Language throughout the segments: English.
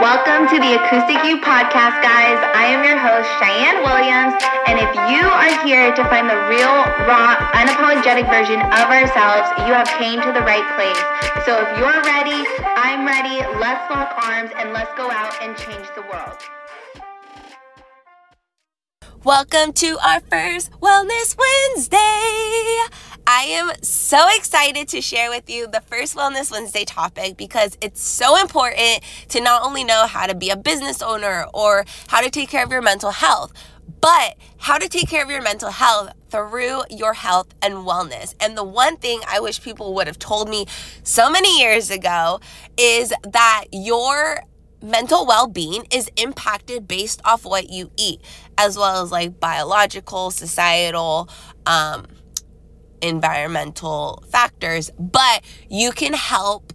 Welcome to the Acoustic You podcast, guys. I am your host, Cheyenne Williams, and if you are here to find the real, raw, unapologetic version of ourselves, you have came to the right place. So if you're ready, I'm ready. Let's lock arms and let's go out and change the world. Welcome to our first Wellness Wednesday. I am so excited to share with you the first Wellness Wednesday topic because it's so important to not only know how to be a business owner or how to take care of your mental health, but how to take care of your mental health through your health and wellness. And the one thing I wish people would have told me so many years ago is that your mental well-being is impacted based off what you eat as well as like biological societal um, environmental factors, but you can help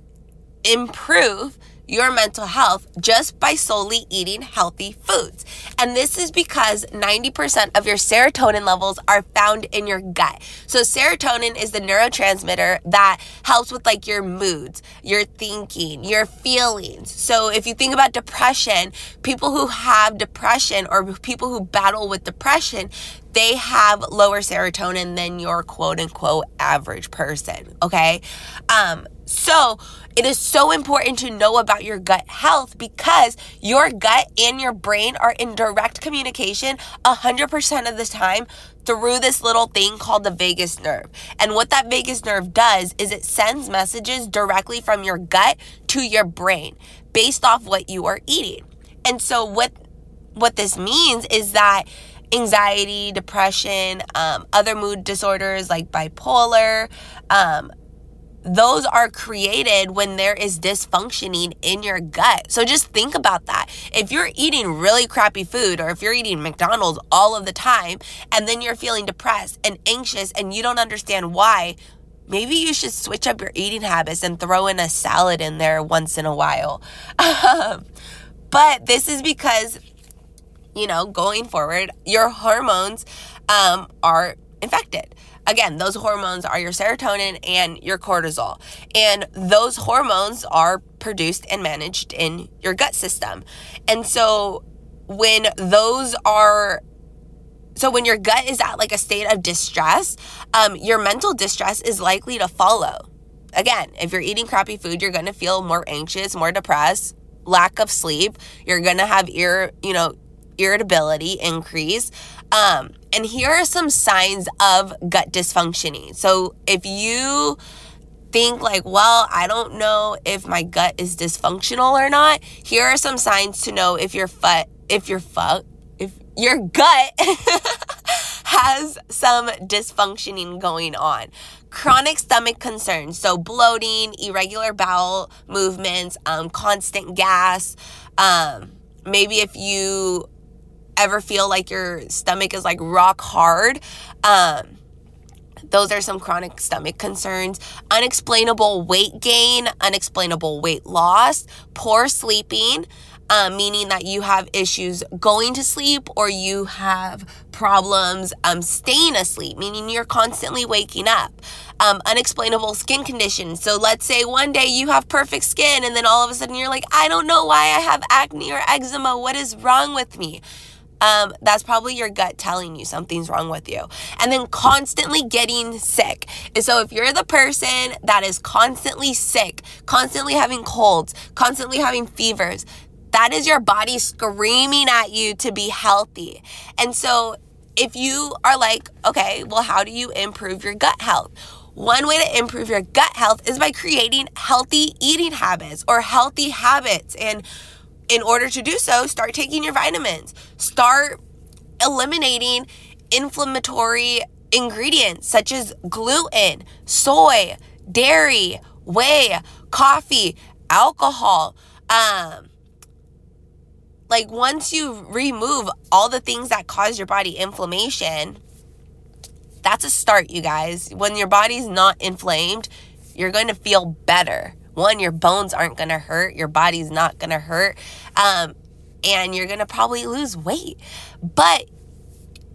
improve your mental health just by solely eating healthy foods. And this is because 90% of your serotonin levels are found in your gut. So, serotonin is the neurotransmitter that helps with like your moods, your thinking, your feelings. So, if you think about depression, people who have depression or people who battle with depression, they have lower serotonin than your quote unquote average person. Okay. Um, so it is so important to know about your gut health because your gut and your brain are in direct communication 100% of the time through this little thing called the vagus nerve. And what that vagus nerve does is it sends messages directly from your gut to your brain based off what you are eating. And so what what this means is that anxiety, depression, um, other mood disorders like bipolar, um, those are created when there is dysfunctioning in your gut. So just think about that. If you're eating really crappy food or if you're eating McDonald's all of the time and then you're feeling depressed and anxious and you don't understand why, maybe you should switch up your eating habits and throw in a salad in there once in a while. but this is because you know, going forward, your hormones um, are infected. Again, those hormones are your serotonin and your cortisol. And those hormones are produced and managed in your gut system. And so when those are so when your gut is at like a state of distress, um, your mental distress is likely to follow. Again, if you're eating crappy food, you're going to feel more anxious, more depressed, lack of sleep. You're going to have ear, you know, irritability increase. Um, and here are some signs of gut dysfunctioning. So if you think like, well, I don't know if my gut is dysfunctional or not, here are some signs to know if your foot, if your foot, if your gut has some dysfunctioning going on. Chronic stomach concerns, so bloating, irregular bowel movements, um, constant gas. Um, maybe if you ever feel like your stomach is like rock hard, um, those are some chronic stomach concerns. Unexplainable weight gain, unexplainable weight loss, poor sleeping, um, meaning that you have issues going to sleep or you have problems um, staying asleep, meaning you're constantly waking up. Um, unexplainable skin conditions. So let's say one day you have perfect skin and then all of a sudden you're like, I don't know why I have acne or eczema. What is wrong with me? Um, that's probably your gut telling you something's wrong with you. And then constantly getting sick. And so if you're the person that is constantly sick, constantly having colds, constantly having fevers, that is your body screaming at you to be healthy. And so if you are like, okay, well, how do you improve your gut health? One way to improve your gut health is by creating healthy eating habits or healthy habits. And in order to do so, start taking your vitamins. Start eliminating inflammatory ingredients such as gluten, soy, dairy, whey, coffee, alcohol. Um, like once you remove all the things that cause your body inflammation, that's a start, you guys. When your body's not inflamed, you're going to feel better one, your bones aren't going to hurt, your body's not going to hurt, um, and you're going to probably lose weight. But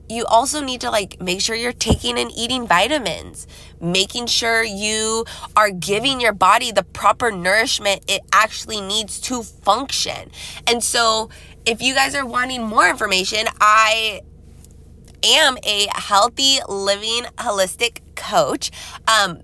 you also need to like make sure you're taking and eating vitamins, making sure you are giving your body the proper nourishment it actually needs to function. And so, if you guys are wanting more information, I am a healthy living holistic coach. Um,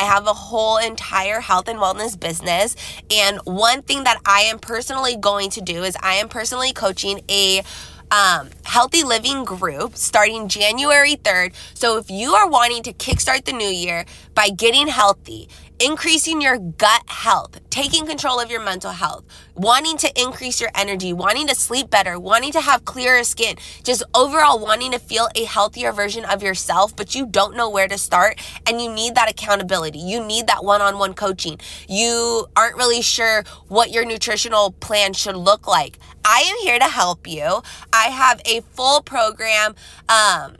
I have a whole entire health and wellness business. And one thing that I am personally going to do is I am personally coaching a um, healthy living group starting January 3rd. So if you are wanting to kickstart the new year by getting healthy, increasing your gut health, taking control of your mental health, wanting to increase your energy, wanting to sleep better, wanting to have clearer skin, just overall wanting to feel a healthier version of yourself, but you don't know where to start and you need that accountability. You need that one on one coaching. You aren't really sure what your nutritional plan should look like. I am here to help you. I have a full program. Um,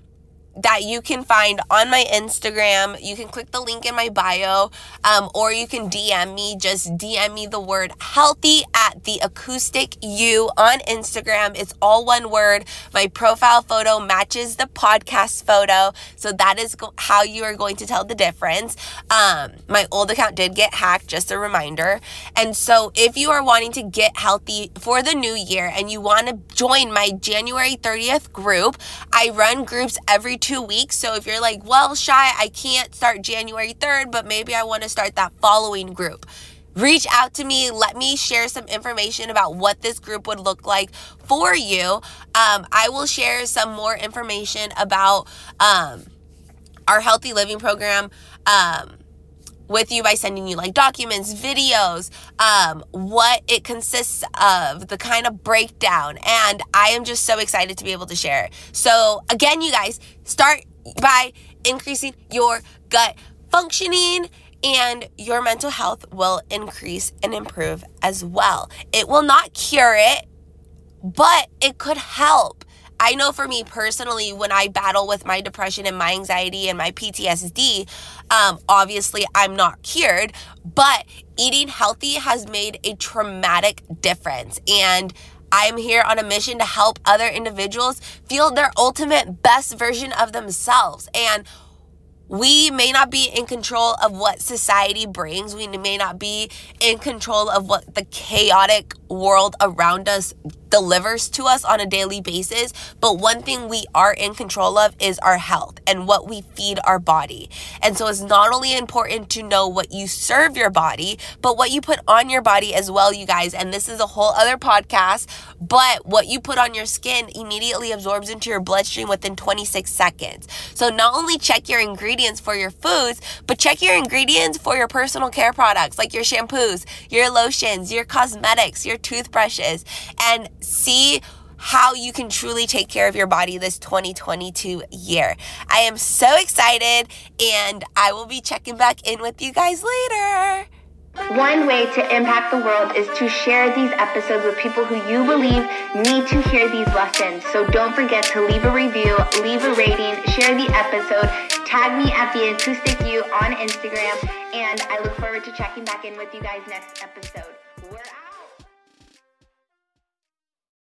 that you can find on my Instagram. You can click the link in my bio, um, or you can DM me. Just DM me the word healthy at the acoustic you on Instagram. It's all one word. My profile photo matches the podcast photo. So that is go- how you are going to tell the difference. Um, my old account did get hacked, just a reminder. And so if you are wanting to get healthy for the new year and you want to join my January 30th group, I run groups every two weeks. So if you're like, well, Shy, I can't start January 3rd, but maybe I want to start that following group. Reach out to me. Let me share some information about what this group would look like for you. Um, I will share some more information about um, our healthy living program. Um, with you by sending you like documents, videos, um, what it consists of, the kind of breakdown. And I am just so excited to be able to share it. So, again, you guys, start by increasing your gut functioning and your mental health will increase and improve as well. It will not cure it, but it could help. I know for me personally, when I battle with my depression and my anxiety and my PTSD, um, obviously I'm not cured, but eating healthy has made a traumatic difference. And I'm here on a mission to help other individuals feel their ultimate best version of themselves. And we may not be in control of what society brings. We may not be in control of what the chaotic world around us delivers to us on a daily basis. But one thing we are in control of is our health and what we feed our body. And so it's not only important to know what you serve your body, but what you put on your body as well, you guys. And this is a whole other podcast, but what you put on your skin immediately absorbs into your bloodstream within 26 seconds. So not only check your ingredients for your foods, but check your ingredients for your personal care products like your shampoos, your lotions, your cosmetics, your toothbrushes, and see how you can truly take care of your body this 2022 year. I am so excited and I will be checking back in with you guys later. One way to impact the world is to share these episodes with people who you believe need to hear these lessons. So don't forget to leave a review, leave a rating, share the episode, tag me at the acoustic you on Instagram, and I look forward to checking back in with you guys next episode.